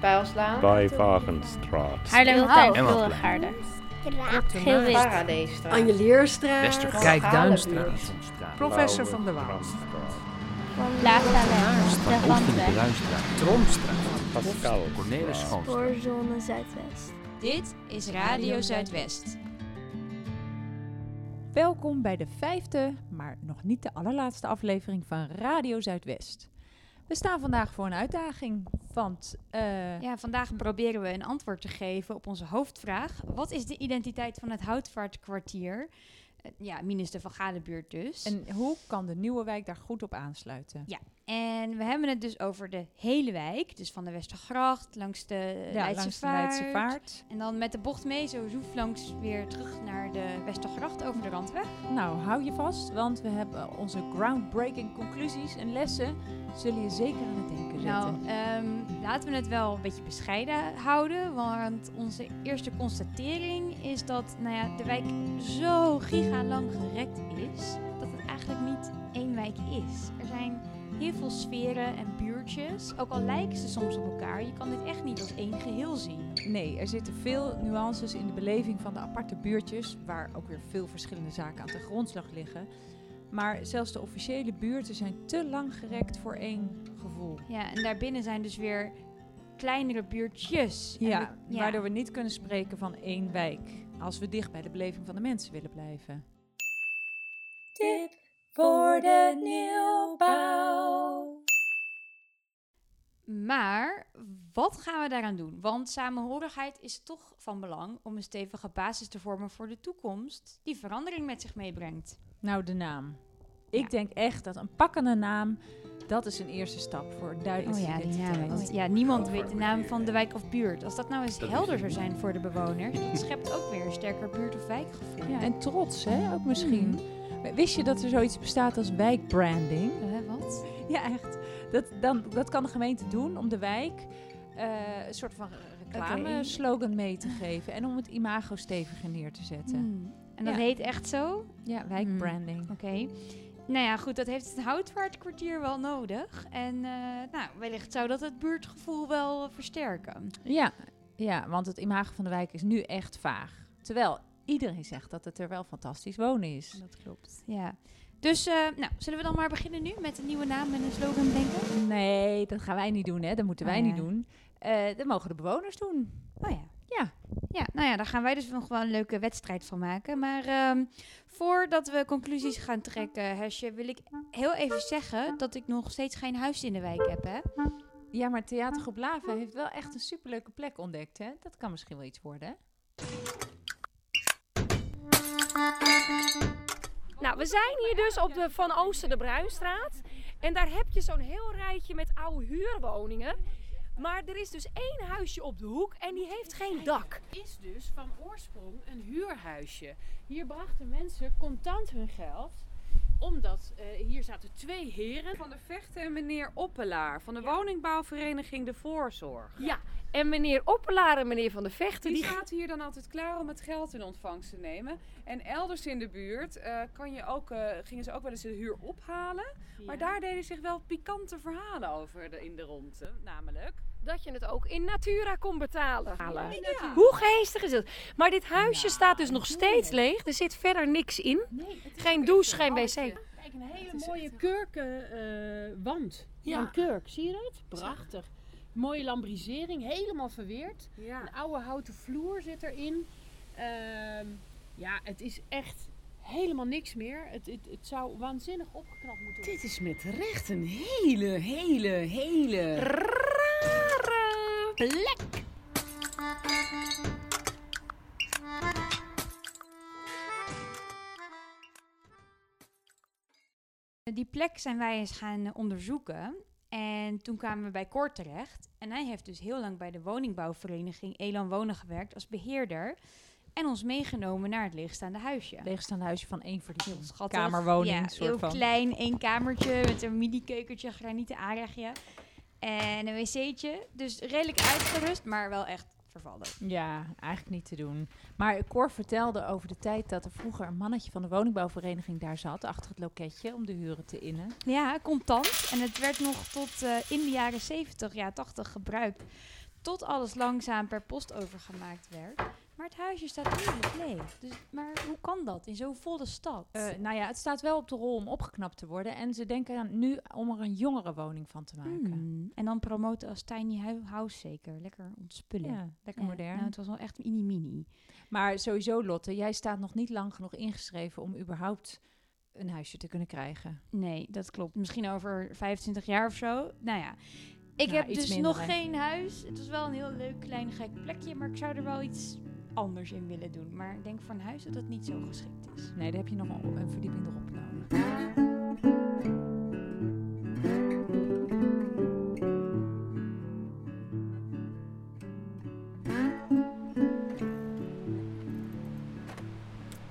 Pijlslaan. Bij Wagenstraat. Haarlemmerhout. Emma. Willigaarden. Raad. Geel wit. Paradijsstraat. Anjelierstraat. Westerkijk-Duinstraat. Professor van der Waal. Laagstaweg. De Landweg. Bruinstraat. Tromstraat. Pascal. Cornelis Schoonstraat. Spoorzone Zuidwest. Dit is Radio Zuidwest. Welkom bij de vijfde, maar nog niet de allerlaatste aflevering van Radio Zuidwest. We staan vandaag voor een uitdaging, want eh, Ja, vandaag proberen we een antwoord te geven op onze hoofdvraag. Wat is de identiteit van het Houtvaartkwartier? Eh, ja, minus de Van Galenbuurt dus. En, en hoe kan de nieuwe wijk daar goed op aansluiten? Ja. We hebben het dus over de hele wijk. Dus van de Westergracht, langs de Ja, Leidse langs de. Leidse Vaart. En dan met de bocht mee, zo zoef langs weer terug naar de Westergracht over de Randweg. Nou, hou je vast, want we hebben onze groundbreaking conclusies en lessen zullen je zeker aan het denken zetten. Nou, laten we het wel een beetje bescheiden houden. Want onze eerste constatering is dat nou ja, de wijk zo gigalang gerekt is. Dat het eigenlijk niet één wijk is. Er zijn heel veel sferen en buurtjes. Ook al lijken ze soms op elkaar, je kan dit echt niet als één geheel zien. Nee, er zitten veel nuances in de beleving van de aparte buurtjes, waar ook weer veel verschillende zaken aan de grondslag liggen. Maar zelfs de officiële buurten zijn te lang gerekt voor één gevoel. Ja, en daarbinnen zijn dus weer kleinere buurtjes. Ja, we- ja. waardoor we niet kunnen spreken van één wijk, als we dicht bij de beleving van de mensen willen blijven. Tip voor de nieuwbouw. Maar wat gaan we daaraan doen? Want samenhorigheid is toch van belang om een stevige basis te vormen voor de toekomst die verandering met zich meebrengt. Nou, de naam. Ik denk echt dat een pakkende naam, dat is een eerste stap voor duidelijke identiteit. Want ja, niemand weet de naam van de wijk of buurt. Als dat nou eens Dat helder zou zijn voor de bewoners, dat schept ook weer een sterker buurt- of wijkgevoel. Ja, en trots, hè, ook misschien. Wist je dat er zoiets bestaat als wijkbranding? Wat? Ja, echt. Dat, dan, dat kan de gemeente doen om de wijk eh, een soort van reclame-slogan mee te geven. En om het imago steviger neer te zetten. Hmm. En dat Ja. heet echt zo? Ja, wijkbranding. Oké. Nou ja, goed, dat heeft het houtvaartkwartier wel nodig. En eh, nou, wellicht zou dat het buurtgevoel wel eh, versterken. Ja, ja, want het imago van de wijk is nu echt vaag. Terwijl iedereen zegt dat het er wel fantastisch wonen is. Dat klopt. Ja. Dus, eh, nou, zullen we dan maar beginnen nu met een nieuwe naam en een slogan denken? Nee, dat gaan wij niet doen, hè. Dat moeten wij Oh, niet doen. Eh dat mogen de bewoners doen. Oh ja. Ja. Ja, nou ja, daar gaan wij dus nog wel een leuke wedstrijd van maken. Maar ehm, voordat we conclusies gaan trekken, Hesje, wil ik heel even zeggen dat ik nog steeds geen huis in de wijk heb, hè? Ja, maar Theatergroep Lava heeft wel echt een superleuke plek ontdekt, hè. Dat kan misschien wel iets worden, hè. Nou, we zijn hier dus op de Van Oosten de Bruinstraat. En daar heb je zo'n heel rijtje met oude huurwoningen. Maar er is dus één huisje op de hoek en die heeft geen dak. is dus van oorsprong een huurhuisje. Hier brachten mensen contant hun geld omdat eh, hier zaten twee heren. Van de Vechten en meneer Oppelaar van de woningbouwvereniging De Voorzorg. Ja, en meneer Oppelaar en meneer Van de Vechten, Die die... hier dan altijd klaar om het geld in ontvangst te nemen. En elders in de buurt eh, kan je ook, eh, gingen ze ook wel eens de huur ophalen. Maar daar deden zich wel pikante verhalen over de, in de ronde. Namelijk... Dat je het ook in Natura kon betalen. Ja. Hoe geestig is het? Maar dit huisje staat dus nog steeds leeg. Er zit verder niks in. Geen douche, geen wc. Een hele mooie kurkenwand. Ja. Van kurk, zie je dat? Prachtig. Mooie lambrisering, helemaal verweerd. Ja. Een oude houten vloer zit erin. Ehm, ja, het is echt helemaal niks meer. Het, het, het zou waanzinnig opgeknapt moeten worden. Dit is met recht een hele, hele, hele... Rare plek. Die plek zijn wij eens gaan onderzoeken. En toen kwamen we bij Kort terecht. En hij heeft dus heel lang bij de woningbouwvereniging Elan Wonen gewerkt als beheerder. En ons meegenomen naar het leegstaande huisje. Leegstaande huisje van één verdieping. Schattig. Kamerwoning, Ja, soort heel van. klein, één kamertje met een mini-keukentje, granieten aanrechtje. En een wc'tje. Dus redelijk uitgerust, maar wel echt vervallen. Ja, eigenlijk niet te doen. Maar Cor vertelde over de tijd dat er vroeger een mannetje van de woningbouwvereniging daar zat, achter het loketje, om de huren te innen. Ja, contant. En het werd nog tot eh, in de jaren 70, ja 80 gebruikt. Tot alles langzaam per post overgemaakt werd. Maar het huisje staat redelijk leeg. Dus, maar hoe kan dat in zo'n volle stad? Eh, nou ja, het staat wel op de rol om opgeknapt te worden. En ze denken aan nu om er een jongere woning van te maken. Hmm. En dan promoten als tiny house zeker. Lekker ontspullen. Ja, lekker Ja, modern. Nou, het was wel echt mini-mini. Maar sowieso, Lotte, jij staat nog niet lang genoeg ingeschreven om überhaupt een huisje te kunnen krijgen. Nee, dat klopt. Misschien over 25 jaar of zo. Nou ja, ik Nou, heb dus minder, nog hè? geen huis. Het was wel een heel leuk, klein, gek plekje. Maar ik zou er wel iets anders in willen doen. Maar ik denk een huis dat het niet zo geschikt is. Nee, daar heb je nog een, een verdieping erop nodig.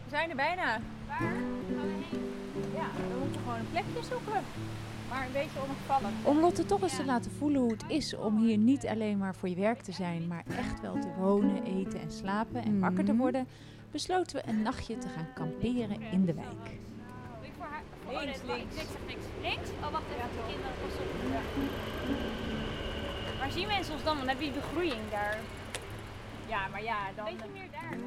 We zijn er bijna. Waar gaan we heen? Ja, we moeten gewoon een plekje zoeken. Maar een beetje onopvallend. Om Lotte toch eens te laten voelen hoe het is om hier niet alleen maar voor je werk te zijn, maar echt wel te wonen, eten en slapen en wakker te Mhm. worden, besloten we een nachtje te gaan kamperen in de wijk. Links, links. Ik zeg niks. Links? Oh, wacht even. de kinderen, pas op. Maar zien mensen ons dan? Want dan heb je die begroeiing daar. Ja, maar ja, dan... Beetje meer daar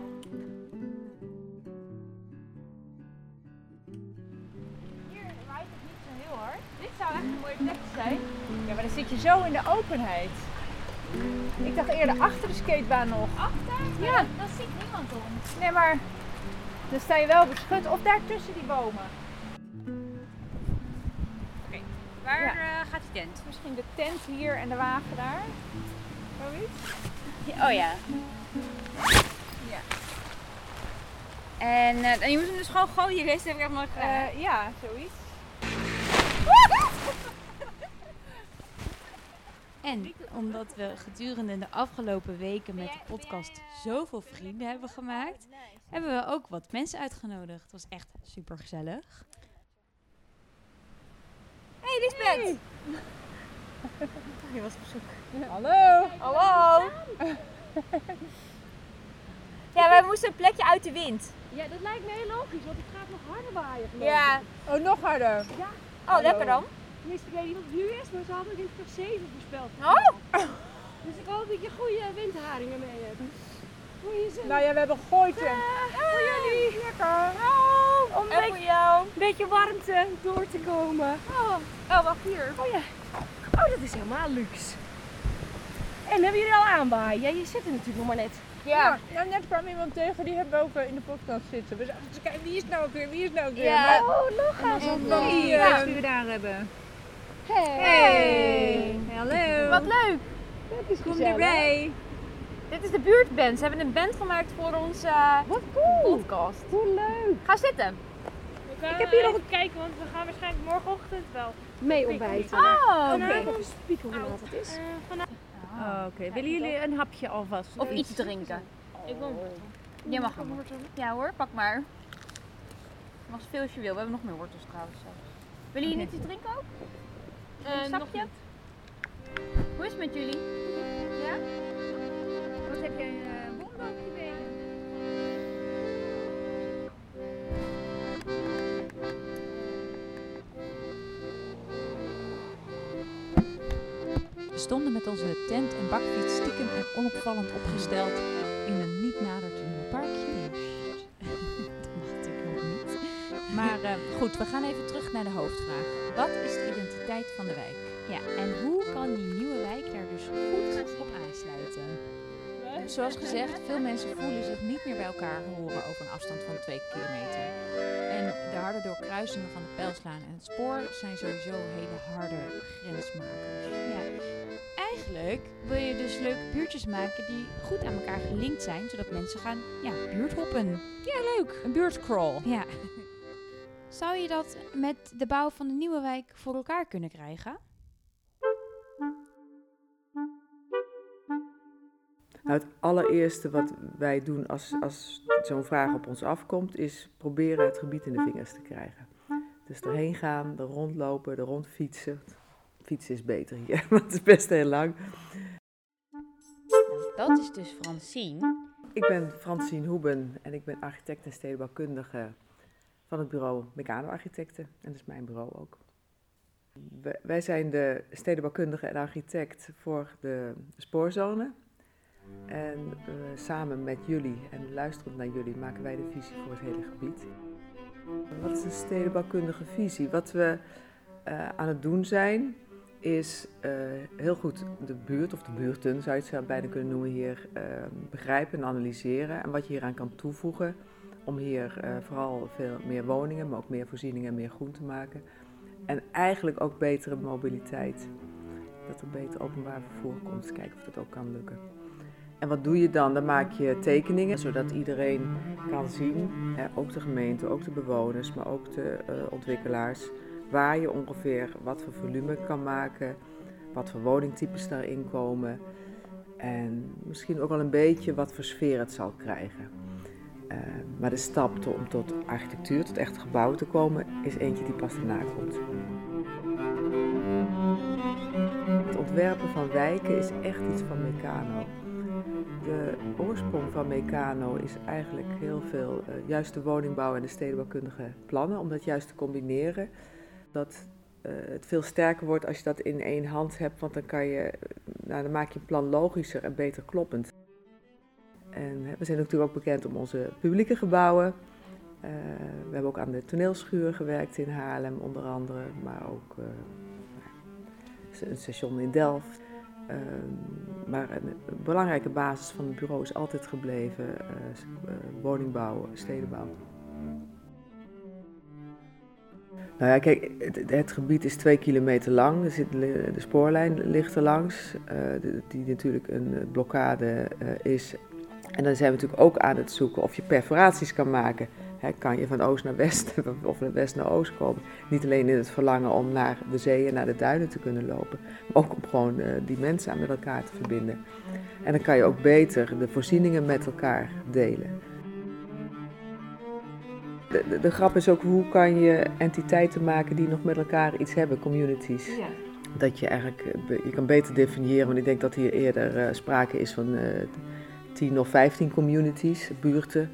zou echt een mooie plek zijn. Ja, maar dan zit je zo in de openheid. Ik dacht eerder achter de skatebaan nog. Achter? Ja. Dat ziet niemand om. Nee, maar dan sta je wel beschut of daar tussen die bomen. Waar Ja. eh, gaat die tent? Misschien de tent hier en de wagen daar. Zoiets. Oh ja. Ja. En, eh, en je moet hem dus gewoon gooien. Deze heb ik echt nooit gedaan. Eh, ja, zoiets. En omdat we gedurende de afgelopen weken met de podcast zoveel vrienden hebben gemaakt, hebben we ook wat mensen uitgenodigd. Het was echt super gezellig. hey, Lisbeth! Je was op zoek. Hallo. Hallo! ja, wij moesten een plekje uit de wind. Ja, dat lijkt me heel logisch, want het gaat nog harder waaien. Ja. Oh, nog harder. Oh, lekker dan. Tenminste, ik weet niet wat het nu is, maar ze hadden windkracht 7 voorspeld. Oh! Dus ik hoop dat je goede windharingen mee hebt. Goeie zin. Nou ja, we hebben gegooid hem. voor jullie. Lekker. Oh, Om een en voor jou. beetje warmte door te komen. Oh, oh wacht hier. Oh ja. Oh, dat is helemaal luxe. En hebben jullie al aanwaaien? Ja, je zit er natuurlijk nog maar net. Ja. Nou, net kwam iemand tegen, die hebben we ook eh, in de podcast zitten. We zaten te kijken, wie is nou ook weer, wie is nou ook weer? Ja. Maar- Oh, die, Ja. eh, die we daar hebben. Hey. Hallo. Wat leuk. Dat is Kom gezellig. erbij. Dit is de buurtband. Ze hebben een band gemaakt voor onze Wat cool. podcast. Hoe leuk. Ga zitten. Ik heb hier nog een kijken, want we gaan waarschijnlijk morgenochtend wel. mee ontbijten. Oh, Oké. Spieken hoe laat het is. Oh, Oké, willen jullie een hapje alvast? Of iets drinken. Ik wil Jij mag hem. Ja hoor, pak maar. Mag zoveel als je wil. We hebben nog meer wortels trouwens. zelfs. Willen jullie niet iets drinken ook? Een sapje? Hoe is het met jullie? Ja? Wat heb jij een uh, op je benen? We stonden met onze tent en bakfiets stiekem en onopvallend opgesteld in een niet nader te noemen parkje. Maar eh, goed, we gaan even terug naar de hoofdvraag. Wat is de identiteit van de wijk? Ja, en hoe kan die nieuwe wijk daar dus goed op aansluiten? Zoals gezegd, veel mensen voelen zich niet meer bij elkaar horen over een afstand van 2 kilometer. En de harde doorkruisingen van de pijlslaan en het spoor zijn sowieso hele harde grensmakers. Ja. Eigenlijk wil je dus leuke buurtjes maken die goed aan elkaar gelinkt zijn, zodat mensen gaan ja, buurthoppen. Ja, leuk. Een buurtcrawl. Ja. Zou je dat met de bouw van de nieuwe wijk voor elkaar kunnen krijgen? Nou, het allereerste wat wij doen als, als zo'n vraag op ons afkomt, is proberen het gebied in de vingers te krijgen. Dus erheen gaan, er rondlopen, er rondfietsen. Fietsen is beter hier, want het is best heel lang. Nou, dat is dus Francine. Ik ben Francine Hoeben en ik ben architect en stedenbouwkundige van het bureau Meccano Architecten. En dat is mijn bureau ook. Wij- zijn de stedenbouwkundige en architect voor de spoorzone. En eh, samen met jullie en luisterend naar jullie maken wij de visie voor het hele gebied. Wat is een stedenbouwkundige visie? Wat we eh, aan het doen zijn, is eh, heel goed de buurt, of de buurten zou je het bijna kunnen noemen hier, begrijpen en analyseren. En wat je hieraan kan toevoegen om hier eh, vooral veel meer woningen, maar ook meer voorzieningen en meer groen te maken. En eigenlijk ook betere mobiliteit. Dat er beter openbaar vervoer komt. Kijken of dat ook kan lukken. En wat doe je dan? Dan maak je tekeningen, zodat iedereen kan zien, hè, ook de gemeente, ook de bewoners, maar ook de eh, ontwikkelaars, waar je ongeveer wat voor volume kan maken, wat voor woningtypes daarin komen en misschien ook wel een beetje wat voor sfeer het zal krijgen. Eh, maar de stap om tot architectuur, tot echt gebouw te komen, is eentje die pas daarna komt. Het ontwerpen van wijken is echt iets van Meccano. De oorsprong van Meccano is eigenlijk heel veel eh, juist de woningbouw en de stedenbouwkundige plannen, om dat juist te combineren. Dat eh, het veel sterker wordt als je dat in één hand hebt, want dan, kan je, nou, dan maak je een plan logischer en beter kloppend. En hè, we zijn natuurlijk ook bekend om onze publieke gebouwen. Eh, we hebben ook aan de toneelschuur gewerkt in Haarlem onder andere, maar ook eh, een station in Delft. Ehm, maar een, belangrijke basis van het bureau is altijd gebleven eh, eh, woningbouw, stedenbouw. Nou ja, kijk, het, gebied is twee kilometer lang. Er zit, de spoorlijn ligt er langs, eh, die natuurlijk een eh, blokkade eh, is. En dan zijn we natuurlijk ook aan het zoeken of je perforaties kan maken. Kan je van oost naar west of van west naar oost komen? Niet alleen in het verlangen om naar de zee en naar de duinen te kunnen lopen, maar ook om gewoon eh, die mensen aan met elkaar te verbinden. En dan kan je ook beter de voorzieningen met elkaar delen. De, de, de grap is ook hoe kan je entiteiten maken die nog met elkaar iets hebben, communities. Dat je eigenlijk, eh, je kan beter definiëren, want ik denk dat hier eerder eh, sprake is van 10 of 15 communities, buurten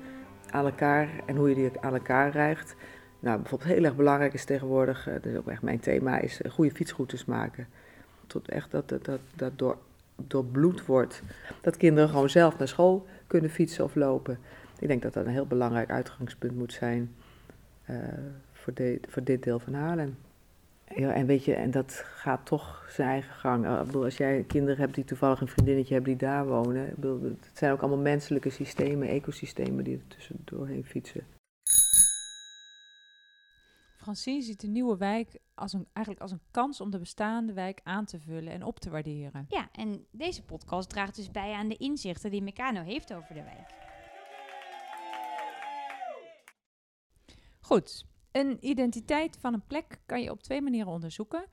aan elkaar en hoe je die aan elkaar rijgt. Nou, bijvoorbeeld heel erg belangrijk is tegenwoordig, eh, dat is ook echt mijn thema, is eh, goede fietsroutes maken. Tot echt dat dat, dat, dat door, doorbloed wordt. Dat kinderen gewoon zelf naar school kunnen fietsen of lopen. Ik denk dat dat een heel belangrijk uitgangspunt moet zijn eh, voor, de, voor dit deel van Haarlem. Ja, en weet je, en dat gaat toch zijn eigen gang. Eh, Ik bedoel, als jij kinderen hebt die toevallig een vriendinnetje hebben die daar wonen. Ik bedoel, het zijn ook allemaal menselijke systemen, ecosystemen die er tussen doorheen fietsen. Francine ziet de nieuwe wijk als een, eigenlijk als een kans om de bestaande wijk aan te vullen en op te waarderen. Ja, en deze podcast draagt dus bij aan de inzichten die Meccano heeft over de wijk. Goed, een identiteit van een plek kan je op twee manieren onderzoeken.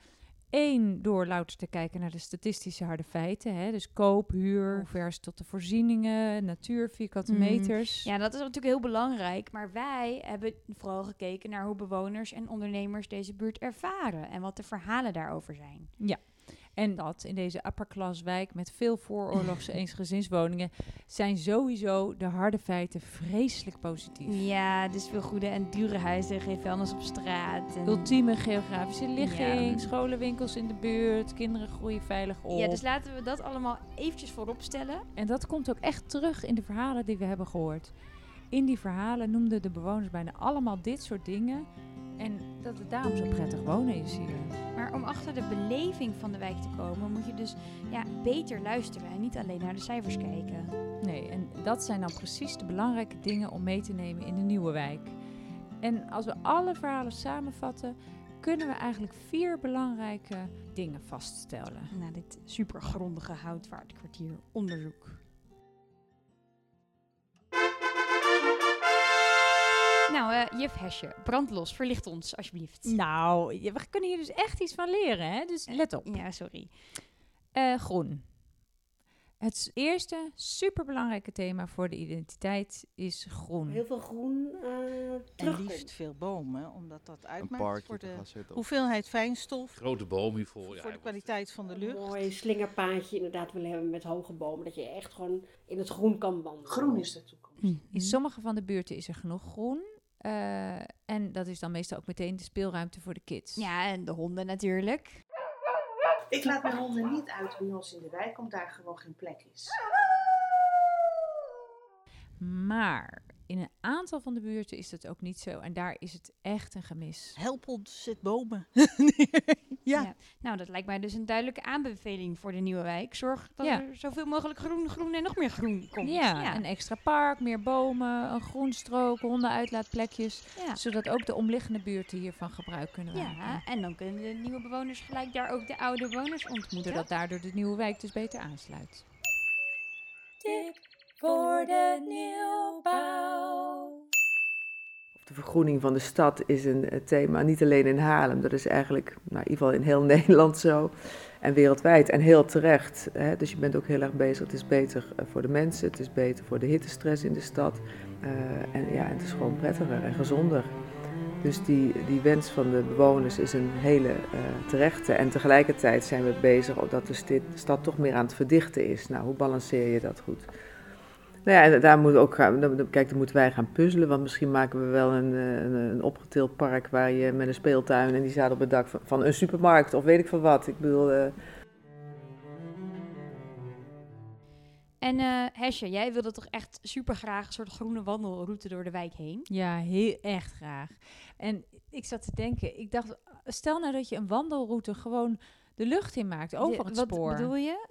Eén, door louter te kijken naar de statistische harde feiten. Hè? Dus koop, huur, hoe ver tot de voorzieningen, natuur, vierkante Mhm. meters. Ja, dat is natuurlijk heel belangrijk. Maar wij hebben vooral gekeken naar hoe bewoners en ondernemers deze buurt ervaren. En wat de verhalen daarover zijn. Ja. En dat in deze upper class wijk met veel vooroorlogse eensgezinswoningen zijn sowieso de harde feiten vreselijk positief. Ja, dus veel goede en dure huizen, geen vuilnis op straat. En... Ultieme geografische ligging, Ja. scholen, winkels in de buurt, kinderen groeien veilig op. Ja, dus laten we dat allemaal eventjes voorop stellen. En dat komt ook echt terug in de verhalen die we hebben gehoord. In die verhalen noemden de bewoners bijna allemaal dit soort dingen. En dat het daarom zo prettig wonen is hier. Maar om achter de beleving van de wijk te komen, moet je dus ja, beter luisteren en niet alleen naar de cijfers kijken. Nee, en dat zijn dan precies de belangrijke dingen om mee te nemen in de nieuwe wijk. En als we alle verhalen samenvatten, kunnen we eigenlijk vier belangrijke dingen vaststellen. Na dit supergrondige houtvaartkwartier onderzoek. Nou, eh, juf Hesje, brandlos, verlicht ons alsjeblieft. Nou, we kunnen hier dus echt iets van leren, hè? Dus let op. Ja, sorry. Eh, groen. Het eerste superbelangrijke thema voor de identiteit is groen. Heel veel groen eh En liefst veel bomen, omdat dat uitmaakt parkje voor de hoeveelheid fijnstof, Grote boom hiervoor. voor Ja, de kwaliteit van de Een lucht. mooi slingerpaadje inderdaad willen hebben met hoge bomen. Dat je echt gewoon in het groen kan wandelen. Groen is de toekomst. In sommige van de buurten is er genoeg groen. Eh, en dat is dan meestal ook meteen de speelruimte voor de kids. Ja, en de honden natuurlijk. Ik laat mijn honden niet uit bij ons in de wijk, omdat daar gewoon geen plek is. Maar in een aantal van de buurten is dat ook niet zo. En daar is het echt een gemis. Help ons, zet bomen. Ja. Nou, dat lijkt mij dus een duidelijke aanbeveling voor de nieuwe wijk. Zorg dat Ja. er zoveel mogelijk groen, groen en nog meer groen komt. Ja, een extra park, meer bomen, een groenstrook, hondenuitlaatplekjes. Ja. Zodat ook de omliggende buurten hiervan gebruik kunnen maken. Ja, en dan kunnen de nieuwe bewoners gelijk daar ook de oude bewoners ontmoeten. Zodat daardoor de nieuwe wijk dus beter aansluit. Tip voor de nieuwbouw. De vergroening van de stad is een eh, thema, niet alleen in Haarlem. Dat is eigenlijk nou, in ieder geval in heel Nederland zo. En wereldwijd. En heel terecht. Hè? Dus je bent ook heel erg bezig. Het is beter eh, voor de mensen. Het is beter voor de hittestress in de stad. Eh, en ja, het is gewoon prettiger en gezonder. Dus die, die wens van de bewoners is een hele terechte. En tegelijkertijd zijn we bezig dat de sti- stad toch meer aan het verdichten is. Nou, hoe balanceer je dat goed? Nou ja, daar moet ook gaan, kijk, dan moeten wij gaan puzzelen, want misschien maken we wel een, eh, een, een opgetild park waar je met een speeltuin en die staat op het dak van, van een supermarkt of weet ik veel wat. Ik bedoel, eh, En eh Hesje, jij wilde toch echt super graag een soort groene wandelroute door de wijk heen? Ja, heel echt graag. En ik zat te denken, ik dacht, stel nou dat je een wandelroute gewoon de lucht in maakt, over het wat spoor. bedoel je?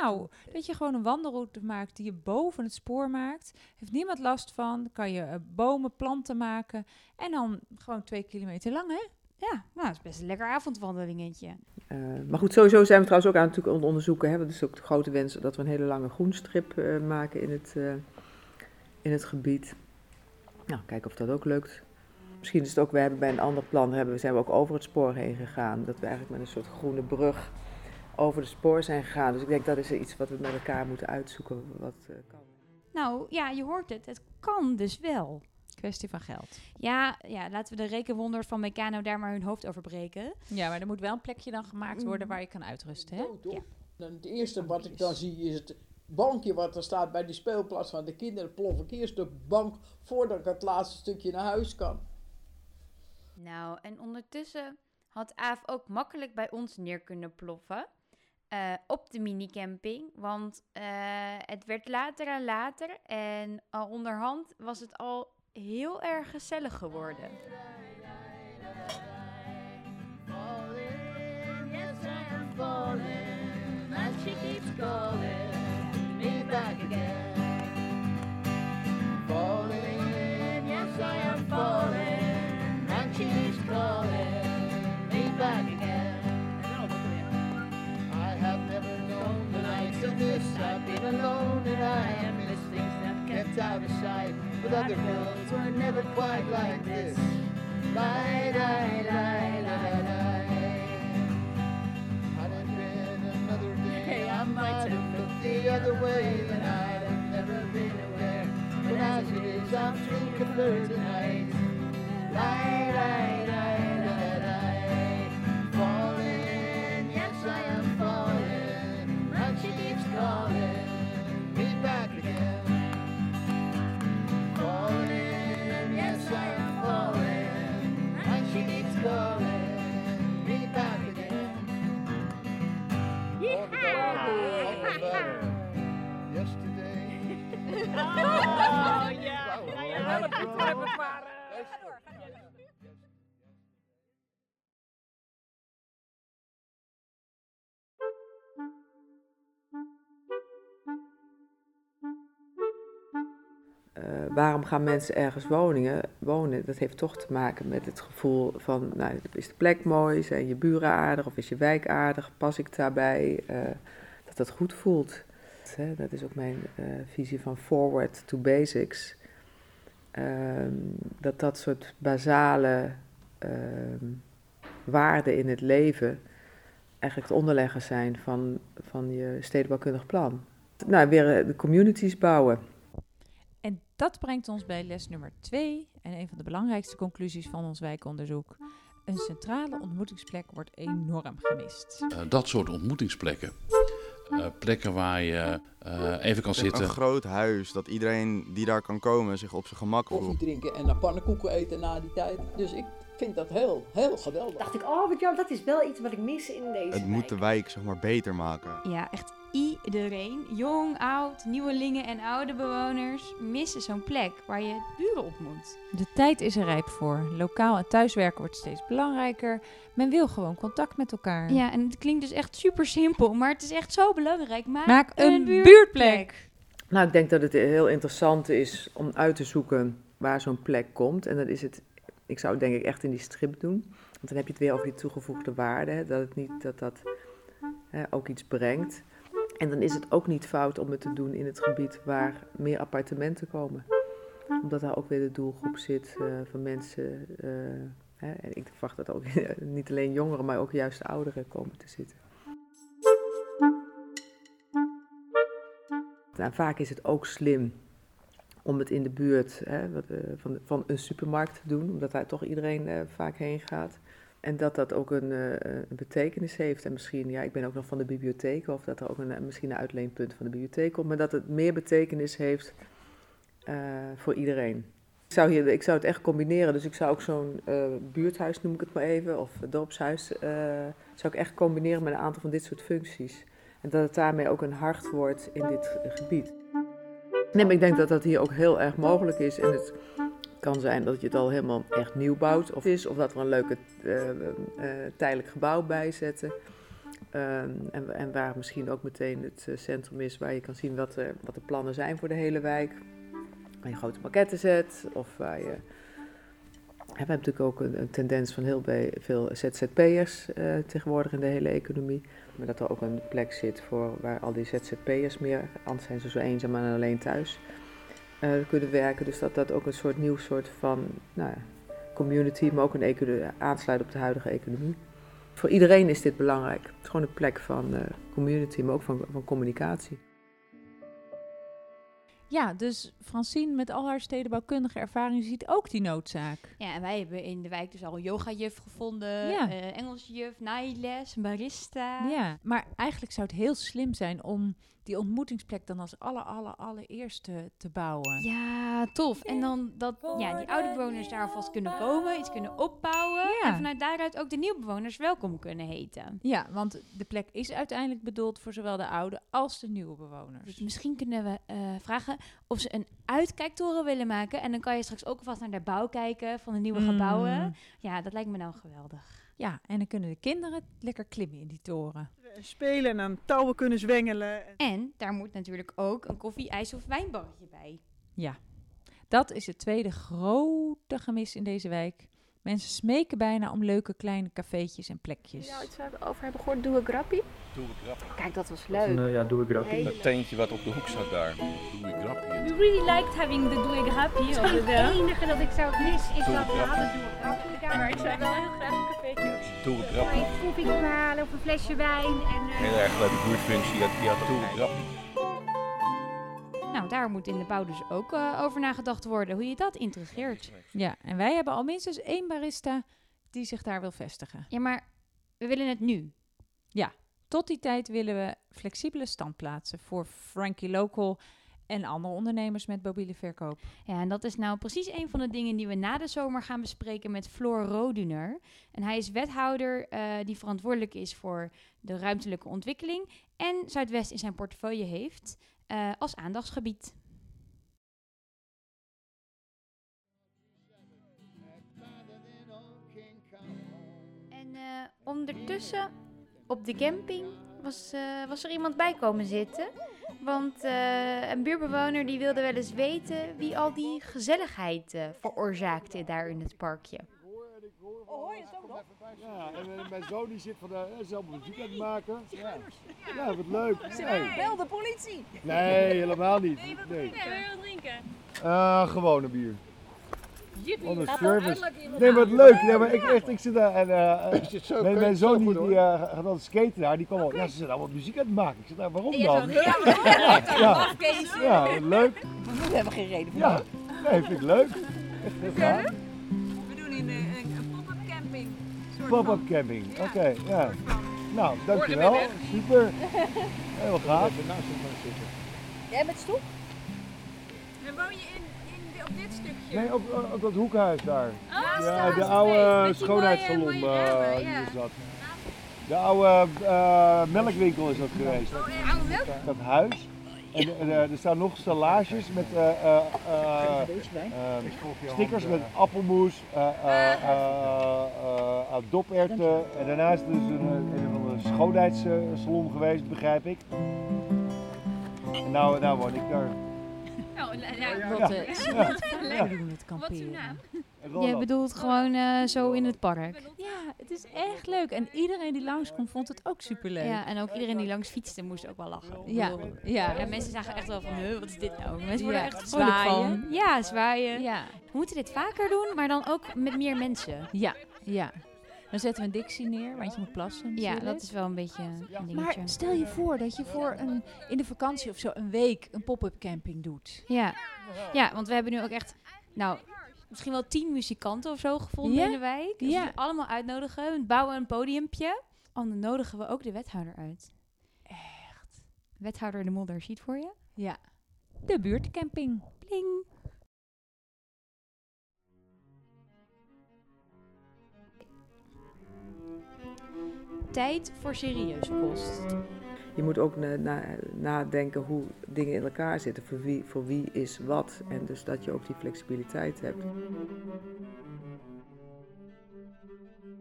Nou, dat je gewoon een wandelroute maakt die je boven het spoor maakt. Heeft niemand last van. Kan je eh, bomen, planten maken. En dan gewoon twee kilometer lang, hè? Ja, nou, dat is best een lekker avondwandelingetje. eh, maar goed, sowieso zijn we trouwens ook aan het natuurlijk onderzoeken. Hè, dat is ook de grote wens dat we een hele lange groenstrip eh, maken in het, eh, in het gebied. Nou, kijken of dat ook lukt. Misschien is het ook, we hebben bij een ander plan, hebben, we- zijn we ook over het spoor heen gegaan. Dat we eigenlijk met een soort groene brug over het spoor zijn gegaan. Dus ik denk dat is iets wat we met elkaar moeten uitzoeken. Wat, eh, kan. Nou, ja, je hoort het. Het kan dus wel. Kwestie van geld. Ja, ja laten we de rekenwonders van Meccano daar maar hun hoofd over breken. Ja, maar er moet wel een plekje dan gemaakt worden waar je kan uitrusten, hè? Ja. Dan het eerste wat ik dan zie is het bankje wat er staat bij die speelplaats van de kinderen. Plof ik eerst de bank voordat ik het laatste stukje naar huis kan. Nou, en ondertussen had Aaf ook makkelijk bij ons neer kunnen ploffen. Eh, op de minicamping. Want eh, het werd later en later. En al onderhand was het al heel erg gezellig geworden. Yes, I. Been alone, and I things that kept out of sight. But other girls were never quite like this. Lie, lie, lie, lie, lie. Had it been another day, I might have looked the other way, and I'd have never been aware. But as it is, I'm drinking her tonight. Lie, lie, lie. Eh. Waarom gaan mensen ergens woningen, wonen? Dat heeft toch te maken met het gevoel van, nou, is de plek mooi? Zijn je buren aardig of is je wijk aardig? Pas ik daarbij? Eh, dat het goed voelt. Hè, dat is ook mijn eh, visie van forward to basics. Ehm, dat dat soort basale ehm, waarden in het leven eigenlijk het onderleggen zijn van, van je stedenbouwkundig plan. Nou, weer eh, de communities bouwen. En dat brengt ons bij les nummer twee en een van de belangrijkste conclusies van ons wijkonderzoek. Een centrale ontmoetingsplek wordt enorm gemist. Eh, dat soort ontmoetingsplekken, eh, plekken waar je eh, even kan zitten. Een groot huis, dat iedereen die daar kan komen zich op zijn gemak Koffie voelt. drinken en dan pannenkoeken eten na die tijd. Dus ik vind dat heel, heel geweldig. Dacht ik, oh wat jammer, dat is wel iets wat ik mis in deze Het moet de wijk zeg maar beter maken. Ja, echt iedereen, jong, oud, nieuwelingen en oude bewoners, missen zo'n plek waar je buren ontmoet. De tijd is er rijp voor. Lokaal en thuiswerken wordt steeds belangrijker. Men wil gewoon contact met elkaar. Ja, en het klinkt dus echt super simpel, maar het is echt zo belangrijk. Maak, Maak een buurtplek. buurtplek. Nou, ik denk dat het heel interessant is om uit te zoeken waar zo'n plek komt. En dan is het, ik zou het denk ik echt in die strip doen. Want dan heb je het weer over die toegevoegde waarde. Dat het niet dat dat hè, ook iets brengt. En dan is het ook niet fout om het te doen in het gebied waar meer appartementen komen. Omdat daar ook weer de doelgroep zit eh, van mensen. eh, hè, en ik verwacht dat ook niet alleen jongeren, maar ook juist ouderen komen te zitten. Nou, vaak is het ook slim om het in de buurt hè, eh, van, van een supermarkt te doen, omdat daar toch iedereen eh, vaak heen gaat. En dat dat ook een, eh, een betekenis heeft. En misschien, ja, ik ben ook nog van de bibliotheek, of dat er ook een, misschien een uitleenpunt van de bibliotheek komt, maar dat het meer betekenis heeft voor iedereen. Ik zou, hier, ik zou het echt combineren, dus ik zou ook zo'n buurthuis, noem ik het maar even, of dorpshuis, zou ik echt combineren met een aantal van dit soort functies. En dat het daarmee ook een hart wordt in dit gebied. Nee, maar ik denk dat dat hier ook heel erg mogelijk is. En het kan zijn dat je het al helemaal echt nieuw bouwt of is, of dat we een leuke eh, eh, tijdelijk gebouw bijzetten. Ehm, en, en waar misschien ook meteen het eh, centrum is waar je kan zien wat, wat de plannen zijn voor de hele wijk. Waar je grote maquetten zet of waar je... We hebben natuurlijk ook een, tendens van heel veel ZZP'ers eh, tegenwoordig in de hele economie. Maar dat er ook een plek zit voor waar al die ZZP'ers meer, anders zijn ze zo eenzaam en alleen thuis, eh, kunnen werken. Dus dat dat ook een soort nieuw soort van nou, ja, community, maar ook een aansluit op de huidige economie. Voor iedereen is dit belangrijk. Het is gewoon een plek van eh, community, maar ook van, van communicatie. Ja, dus Francine met al haar stedenbouwkundige ervaring ziet ook die noodzaak. Ja, en wij hebben in de wijk dus al een yogajuf gevonden, Ja. eh Engelsjuf, naailes, een barista. Ja, maar eigenlijk zou het heel slim zijn om die ontmoetingsplek dan als aller, aller, allereerste te bouwen. Ja, tof. En dan dat ja, die oude bewoners daar alvast kunnen komen, iets kunnen opbouwen. Ja. En vanuit daaruit ook de nieuwe bewoners welkom kunnen heten. Ja, want de plek is uiteindelijk bedoeld voor zowel de oude als de nieuwe bewoners. Dus misschien kunnen we eh, vragen of ze een uitkijktoren willen maken. En dan kan je straks ook alvast naar de bouw kijken van de nieuwe Mm. gebouwen. Ja, dat lijkt me nou geweldig. Ja, en dan kunnen de kinderen lekker klimmen in die toren. Spelen en aan touwen kunnen zwengelen. En daar moet natuurlijk ook een koffie, ijs of wijnbarretje bij. Ja, dat is het tweede grote gemis in deze wijk. Mensen smeken bijna om leuke kleine cafeetjes en plekjes. Nou, iets waar we over hebben gehoord, doe een grappie. Doe ik grappie. Kijk, dat was leuk. Een, eh, ja, doe ik grappie. Dat tentje wat op de hoek staat daar. Doe ik grappie. We really liked having the doe ik happy Het over there. enige dat ik zou missen is dat we een hadden doe een grappie daar. Maar ik zou wel heel graag een koffie ophalen of een flesje wijn en... eh, Heel erg leuke buurtfunctie. Grappie. Nou, daar moet in de bouw dus ook eh, over nagedacht worden, hoe je dat integreert. Ja, en wij hebben al minstens één barista die zich daar wil vestigen. Ja, maar we willen het nu. Ja, tot die tijd willen we flexibele standplaatsen voor Frankie Local en andere ondernemers met mobiele verkoop. Ja, en dat is nou precies een van de dingen die we na de zomer gaan bespreken met Floor Roduner. En hij is wethouder eh, die verantwoordelijk is voor de ruimtelijke ontwikkeling en Zuidwest in zijn portefeuille heeft eh, als aandachtsgebied. En eh, ondertussen op de camping was, eh, was er iemand bij komen zitten. Want eh, een buurbewoner die wilde wel eens weten wie al die gezelligheid eh, veroorzaakte daar in het parkje. Ja, en eh, mijn zoon die zit van de, zelf muziek aan het maken. Ja, ja wat leuk. Nee. Bel de politie. Nee, helemaal niet. Nee, wat Nee. drinken? Wil je wat drinken? Eh, gewone bier. Jippie. Gaat wel service. Nee, wat leuk. Nee, maar ik, echt, ik zit daar en eh, zit mijn, zo mijn zoon die, goed, die eh, gaat altijd skaten daar. Die kwam al, ja, ze zijn allemaal muziek aan het maken. Ik zeg, nou, waarom dan? zo, ja, ja, ja, leuk. We hebben geen reden voor. Ja, nee, vind ik leuk. Echt. We doen in een, een pop-up camping. Pop-up camping, oké, ja. Nou, dankjewel. Super. Heel gaaf. Jij met stoep? En woon je in, op dit stukje? Nee, op, op dat hoekhuis daar. Ah, ja, Straat de oude schoonheidssalon mooie- mooie ramen, eh, ja. hier zat. De oude eh, melkwinkel is dat geweest. Oh, ja. Oude melk? Dat huis. En, eh, er staan nog stellages met eh, eh, eh, eh, stickers met appelmoes, eh, eh, eh, eh, eh, doperwten. En daarnaast is er een, een, of andere schoonheidssalon geweest, begrijp ik. En nou, nou woon ik daar. Ja, Lotte, Ja. ik zie Ja. het verleden Ja. doen met Wat is uw naam? Je bedoelt gewoon eh, zo in het park. Ja, het is echt leuk. En iedereen die langskomt vond het ook superleuk. Ja, en ook iedereen die langs fietste moest ook wel lachen. Ja, ja. ja, mensen zagen echt wel van, huh, wat is dit nou? Mensen worden Ja, er echt vrolijk zwaaien. Ja, zwaaien. Ja. We moeten dit vaker doen, maar dan ook met meer mensen. Ja, ja. Dan zetten we een dictie neer, want je moet plassen. Ja, natuurlijk. dat is wel een beetje een dingetje. Maar stel je voor dat je voor een, in de vakantie of zo een week een pop-up camping doet. Ja. ja, want we hebben nu ook echt, nou, misschien wel tien muzikanten of zo gevonden Ja? in de wijk. Dus Ja. die allemaal uitnodigen. We bouwen een podiumpje. Oh, dan nodigen we ook de wethouder uit. Echt. Wethouder de Modder, ziet voor je? Ja. De buurtcamping. Pling. Tijd voor serieuze kost. Je moet ook na- na- nadenken hoe dingen in elkaar zitten. Voor wie, voor wie is wat. En dus dat je ook die flexibiliteit hebt.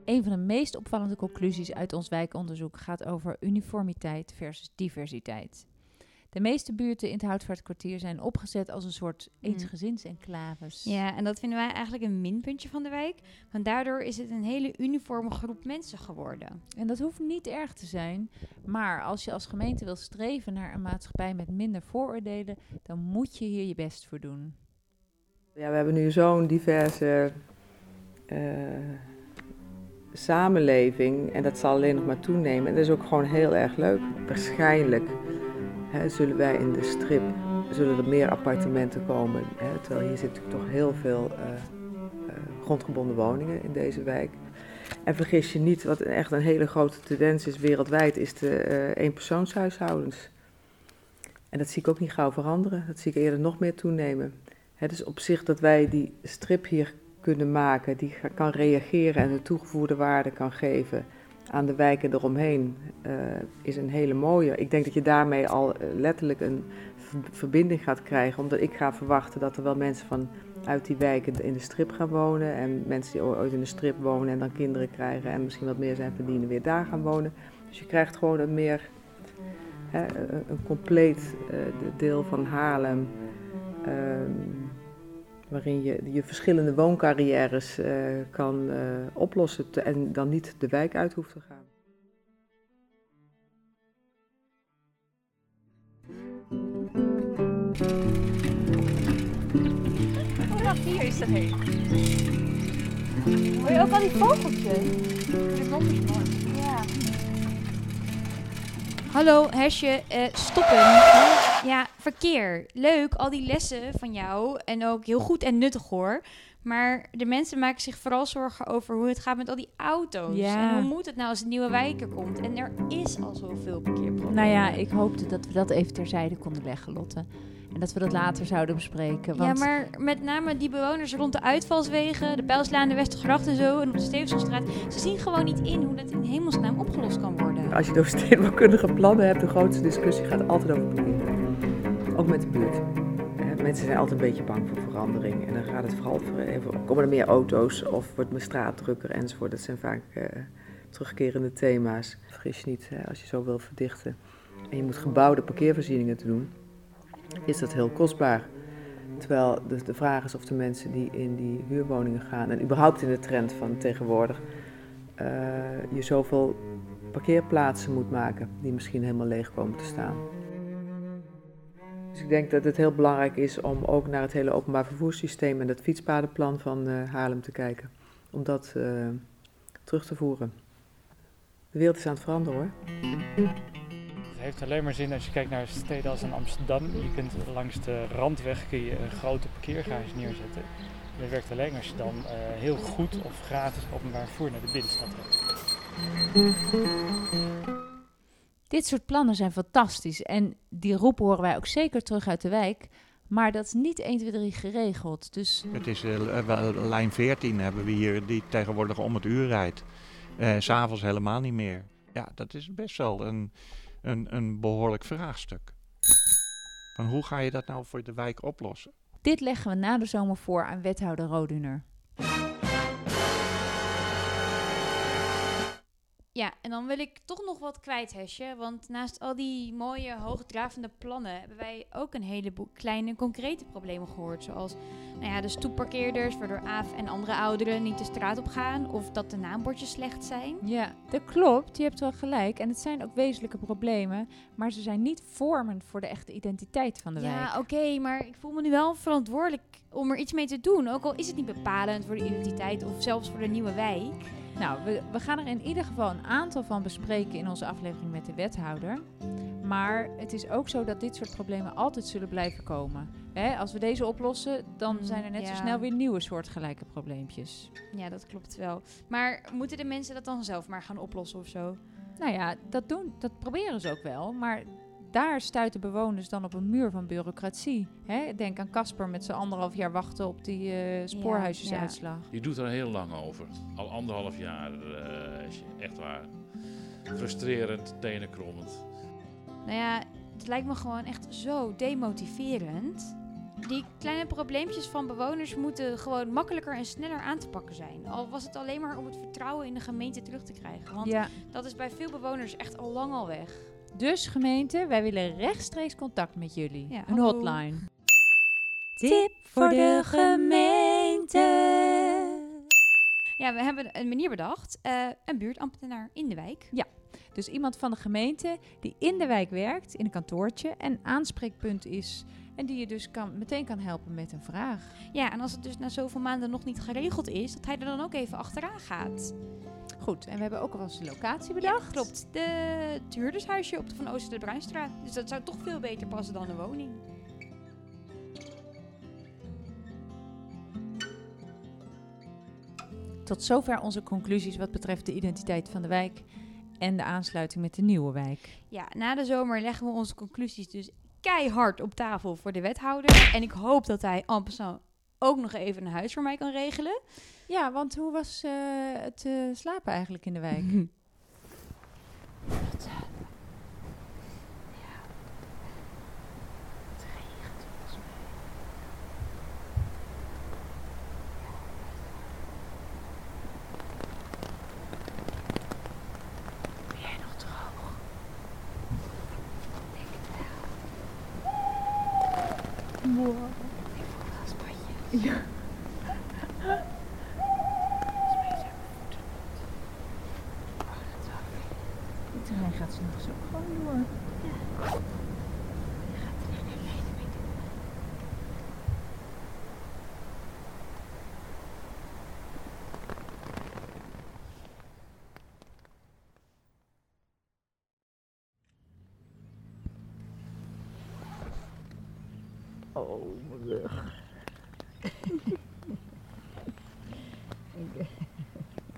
Een van de meest opvallende conclusies uit ons wijkonderzoek gaat over uniformiteit versus diversiteit. De meeste buurten in het Houtvaartkwartier zijn opgezet als een soort eensgezinsenclaves. Ja, en dat vinden wij eigenlijk een minpuntje van de wijk. Want daardoor is het een hele uniforme groep mensen geworden. En dat hoeft niet erg te zijn, maar als je als gemeente wil streven naar een maatschappij met minder vooroordelen, dan moet je hier je best voor doen. Ja, we hebben nu zo'n diverse eh, samenleving en dat zal alleen nog maar toenemen. En dat is ook gewoon heel erg leuk. Waarschijnlijk zullen wij in de strip, zullen er meer appartementen komen. Terwijl hier zit natuurlijk toch heel veel eh, eh, grondgebonden woningen in deze wijk. En vergis je niet, wat echt een hele grote tendens is wereldwijd, is de eh eenpersoonshuishoudens. En dat zie ik ook niet gauw veranderen. Dat zie ik eerder nog meer toenemen. Het is op zich dat wij die strip hier kunnen maken, die kan reageren en een toegevoegde waarde kan geven aan de wijken eromheen, eh, is een hele mooie. Ik denk dat je daarmee al eh, letterlijk een ver- verbinding gaat krijgen, omdat ik ga verwachten dat er wel mensen van uit die wijken in de strip gaan wonen en mensen die ooit in de strip wonen en dan kinderen krijgen en misschien wat meer zijn verdienen weer daar gaan wonen. Dus je krijgt gewoon een meer hè, een compleet eh, de- deel van Haarlem. ehm, waarin je je verschillende wooncarrières eh, kan eh, oplossen en dan niet de wijk uit hoeft te gaan. Wacht, hier is er heen. Hoor je ook al die vogeltjes? De wondersman. Ja. Hallo, hesje, eh, stoppen. Ja, verkeer. Leuk, al die lessen van jou. En ook heel goed en nuttig hoor. Maar de mensen maken zich vooral zorgen over hoe het gaat met al die auto's. Ja. En hoe moet het nou als een nieuwe wijk er komt? En er is al zoveel parkeerproblemen. Nou ja, ik hoopte dat we dat even terzijde konden leggen, Lotte. En dat we dat later zouden bespreken. Want Ja, maar met name die bewoners rond de uitvalswegen, de Pijlslaan, de Westergracht en zo, en op de Stevensonstraat, ze zien gewoon niet in hoe dat in hemelsnaam opgelost kan worden. Als je door stedenbouwkundige plannen hebt, de grootste discussie gaat altijd over parkeren. Ook met de buurt. Eh, Mensen zijn altijd een beetje bang voor verandering. En dan gaat het vooral voor even, komen er meer auto's of wordt mijn straat drukker enzovoort. Dat zijn vaak eh, terugkerende thema's. Vergis je niet, hè, als je zo wil verdichten en je moet gebouwde parkeervoorzieningen te doen, is dat heel kostbaar. Terwijl de, de vraag is of de mensen die in die huurwoningen gaan, en überhaupt in de trend van tegenwoordig, eh, je zoveel parkeerplaatsen moet maken die misschien helemaal leeg komen te staan. Dus ik denk dat het heel belangrijk is om ook naar het hele openbaar vervoerssysteem en dat fietspadenplan van eh, Haarlem te kijken. Om dat eh, terug te voeren. De wereld is aan het veranderen hoor. Het heeft alleen maar zin als je kijkt naar steden als in Amsterdam. Je kunt langs de randweg kun je een grote parkeergarage neerzetten. Dat werkt alleen als je dan eh, heel goed of gratis openbaar vervoer naar de binnenstad hebt. Dit soort plannen zijn fantastisch en die roep horen wij ook zeker terug uit de wijk. Maar dat is niet 1, 2, 3 geregeld. Dus Het is eh, wel- lijn 14 hebben we hier, die tegenwoordig om het uur rijdt. Eh, S S'avonds helemaal niet meer. Ja, dat is best wel een, een, een behoorlijk vraagstuk. Van hoe ga je dat nou voor de wijk oplossen? dit leggen we na de zomer voor aan wethouder Roduner. Ja, en dan wil ik toch nog wat kwijt, Hesje. Want naast al die mooie, hoogdravende plannen hebben wij ook een heleboel kleine, concrete problemen gehoord. Zoals nou ja, de stoepparkeerders, waardoor Aaf en andere ouderen niet de straat op gaan. Of dat de naambordjes slecht zijn. Ja, dat klopt. Je hebt wel gelijk. En het zijn ook wezenlijke problemen. Maar ze zijn niet vormend voor de echte identiteit van de wijk. Ja, oké, maar ik voel me nu wel verantwoordelijk om er iets mee te doen. Ook al is het niet bepalend voor de identiteit of zelfs voor de nieuwe wijk. Nou, we, we gaan er in ieder geval een aantal van bespreken in onze aflevering met de wethouder. Maar het is ook zo dat dit soort problemen altijd zullen blijven komen. Hè, als we deze oplossen, dan zijn er net zo snel weer nieuwe soortgelijke probleempjes. Ja, dat klopt wel. Maar moeten de mensen dat dan zelf maar gaan oplossen of zo? Nou ja, dat, doen, dat proberen ze ook wel. Maar daar stuiten bewoners dan op een muur van bureaucratie. Hè? Denk aan Casper met zijn anderhalf jaar wachten op die eh, spoorhuisjesuitslag. Je doet er heel lang over. Al anderhalf jaar eh, is je echt waar. Frustrerend, tenenkrommend. Nou ja, het lijkt me gewoon echt zo demotiverend. Die kleine probleempjes van bewoners moeten gewoon makkelijker en sneller aan te pakken zijn. Al was het alleen maar om het vertrouwen in de gemeente terug te krijgen. Want Ja. dat is bij veel bewoners echt al lang al weg. Dus gemeente, wij willen rechtstreeks contact met jullie. Ja, een hallo. hotline. Tip voor de gemeente. Ja, we hebben een manier bedacht. eh, een buurtambtenaar in de wijk. Ja, dus iemand van de gemeente die in de wijk werkt, in een kantoortje en aanspreekpunt is. En die je dus kan, meteen kan helpen met een vraag. Ja, en als het dus na zoveel maanden nog niet geregeld is, dat hij er dan ook even achteraan gaat. Goed, en we hebben ook alvast de locatie bedacht. klopt. De, het huurdershuisje op de Van Oosten de Bruinstraat. Dus dat zou toch veel beter passen dan een woning. Tot zover onze conclusies wat betreft de identiteit van de wijk en de aansluiting met de nieuwe wijk. Ja, na de zomer leggen we onze conclusies dus keihard op tafel voor de wethouder. En ik hoop dat hij en passant ook nog even een huis voor mij kan regelen. Ja, want hoe was eh, het eh, slapen eigenlijk in de wijk? 我 Oh, mijn rug.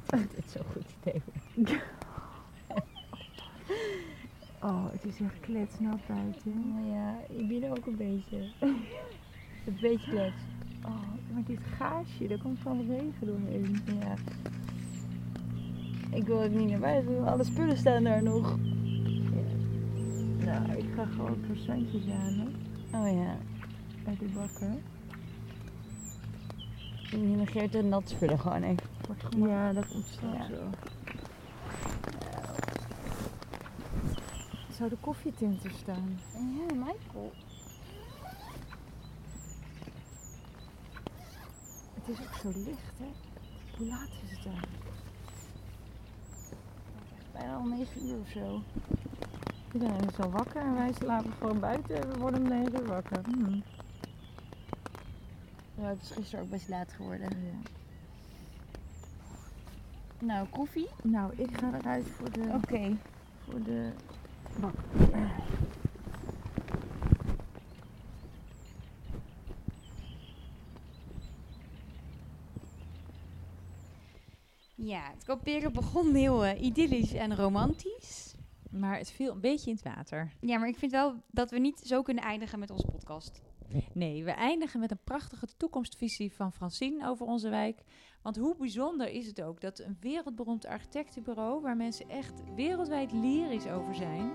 Het is zo'n goed idee. Oh, het is echt kletsnat buiten. Ja, ik ben ook een beetje. Een beetje klets. Oh, maar dit gaasje, daar komt van de regen doorheen. Ja. Ik wil ook niet naar buiten. Alle spullen staan daar nog. Nou, ik ga gewoon croissantjes halen Oh ja. Bij de bakker. Je negeert de nat spullen gewoon even. Ja, dat Ja. wel. Zou de koffietent er staan? Ja, Michael. Het is ook zo licht, hè? Hoe laat is het dan? Bijna al 9 uur of zo. Iedereen is al wakker en wij slapen gewoon buiten en we worden om 9 uur wakker. Hmm. Ja, het is gisteren ook best laat geworden. Nou, koffie? Nou, ik ga eruit voor de... Oké. Voor de... bak. Ja, het kamperen begon heel eh, idyllisch en romantisch. Maar het viel een beetje in het water. Ja, maar ik vind wel dat we niet zo kunnen eindigen met onze podcast. Nee, we eindigen met een prachtige toekomstvisie van Francine over onze wijk. Want hoe bijzonder is het ook dat een wereldberoemd architectenbureau, waar mensen echt wereldwijd lyrisch over zijn,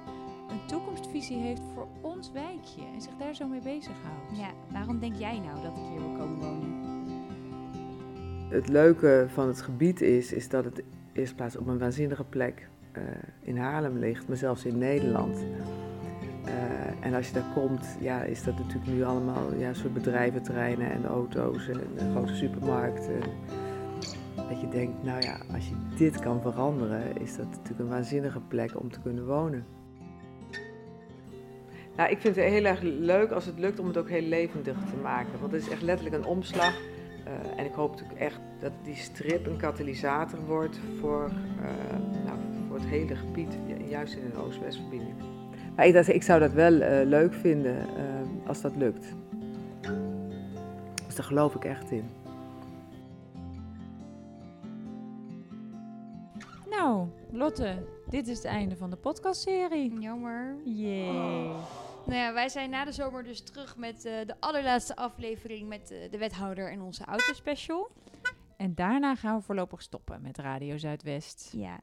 een toekomstvisie heeft voor ons wijkje en zich daar zo mee bezighoudt. Ja, waarom denk jij nou dat ik hier wil komen wonen? Het leuke van het gebied is, is dat het in de eerste plaats op een waanzinnige plek eh, in Haarlem ligt, maar zelfs in Nederland. Eh, en als je daar komt, ja, is dat natuurlijk nu allemaal ja, soort bedrijventerreinen en auto's en eh, grote supermarkten. Dat je denkt, nou ja, als je dit kan veranderen, is dat natuurlijk een waanzinnige plek om te kunnen wonen. Nou, ik vind het heel erg leuk als het lukt om het ook heel levendig te maken. Want het is echt letterlijk een omslag. Uh, en ik hoop natuurlijk echt dat die strip een katalysator wordt voor, uh, nou, voor het hele gebied, juist in een Oost-West-verbinding. Maar ik, ik, zou dat wel uh, leuk vinden als dat lukt. Dus daar geloof ik echt in. Nou, Lotte, dit is het einde van de podcastserie. Jammer. Yay. Nou ja, wij zijn na de zomer dus terug met uh, de allerlaatste aflevering met uh, de wethouder en onze autospecial. En daarna gaan we voorlopig stoppen met Radio Zuidwest. Ja.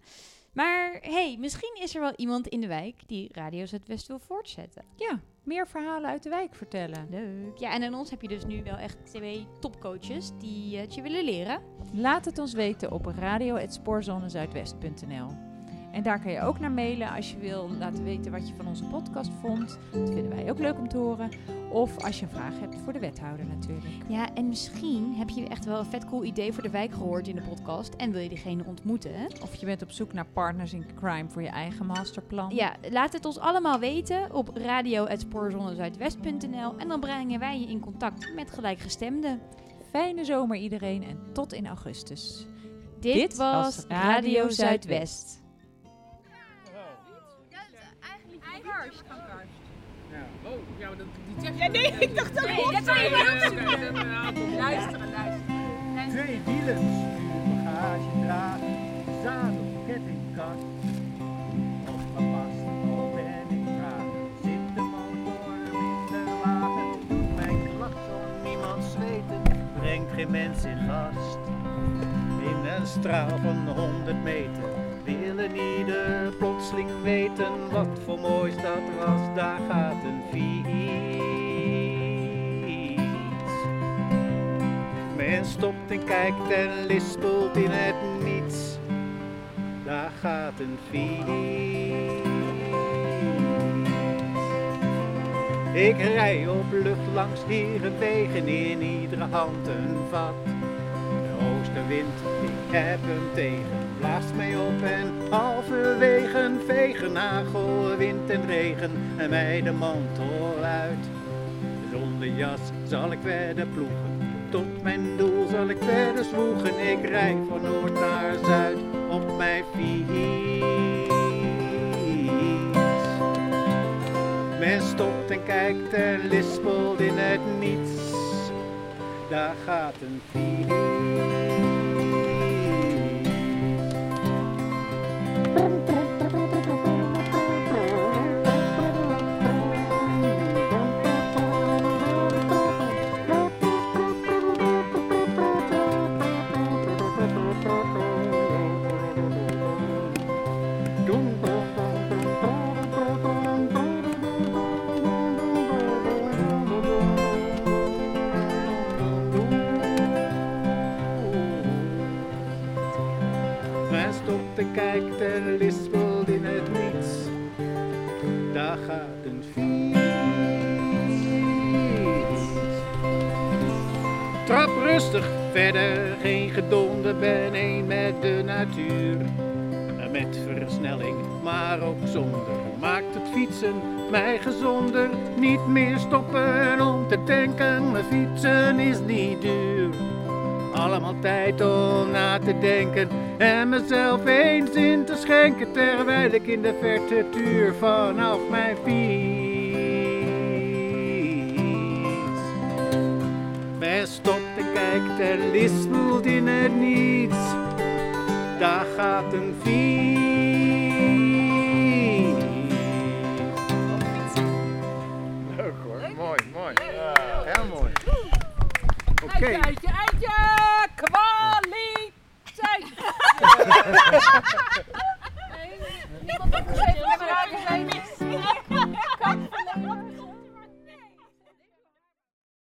Maar hey, misschien is er wel iemand in de wijk die Radio Zuidwest wil voortzetten. Ja, meer verhalen uit de wijk vertellen. Leuk. Ja, en aan ons heb je dus nu wel echt twee topcoaches die het je willen leren. Laat het ons weten op radio.spoorzonezuidwest.nl. En daar kan je ook naar mailen als je wil laten weten wat je van onze podcast vond. Dat vinden wij ook leuk om te horen. Of als je een vraag hebt voor de wethouder natuurlijk. Ja, en misschien heb je echt wel een vet cool idee voor de wijk gehoord in de podcast. En wil je diegene ontmoeten. Hè? Of je bent op zoek naar partners in crime voor je eigen masterplan. Ja, laat het ons allemaal weten op radio.spoorzonezuidwest.nl. En dan brengen wij je in contact met gelijkgestemden. Fijne zomer iedereen en tot in augustus. Dit, Dit was Radio Zuidwest. Ja, nee, ik dacht dat nee, ik dat je wel. Luisteren, luisteren. Twee wielen, bagage dragen, zadel, kettingkast. Of gepast, al ben ik traag. Zit de motor in de wagen, doet mijn klakson niemand zweten. Brengt geen mens in gast. In een straal van 100 meter willen ieder plotseling weten wat voor moois dat was, daar gaat een fiets. Men stopt en kijkt en lispelt in het niets, daar gaat een fiets. Ik rij op lucht langs herenwegen, in iedere hand een vat. De oostenwind, ik heb hem tegen blaast mij op en halverwege vegen hagel, wind en regen en mij de mantel uit. Zonder jas zal ik verder ploegen, tot mijn doel zal ik verder zwoegen. Ik rij van noord naar zuid op mijn fiets. Men stopt en kijkt en lispelt in het niets, daar gaat een fiets. Ben een met de natuur. Met versnelling, maar ook zonder, maakt het fietsen mij gezonder. Niet meer stoppen om te tanken, mijn fietsen is niet duur. Allemaal tijd om na te denken en mezelf eens in te schenken terwijl ik in de verte tuur vanaf mijn fiets. kijkt, er lispelt in het niets. Daar gaat een fiets. Leuk hoor, mooi, mooi. Ja. Heel mooi. Oké. Okay. Eitje, eitje, eitje, kwaliteit.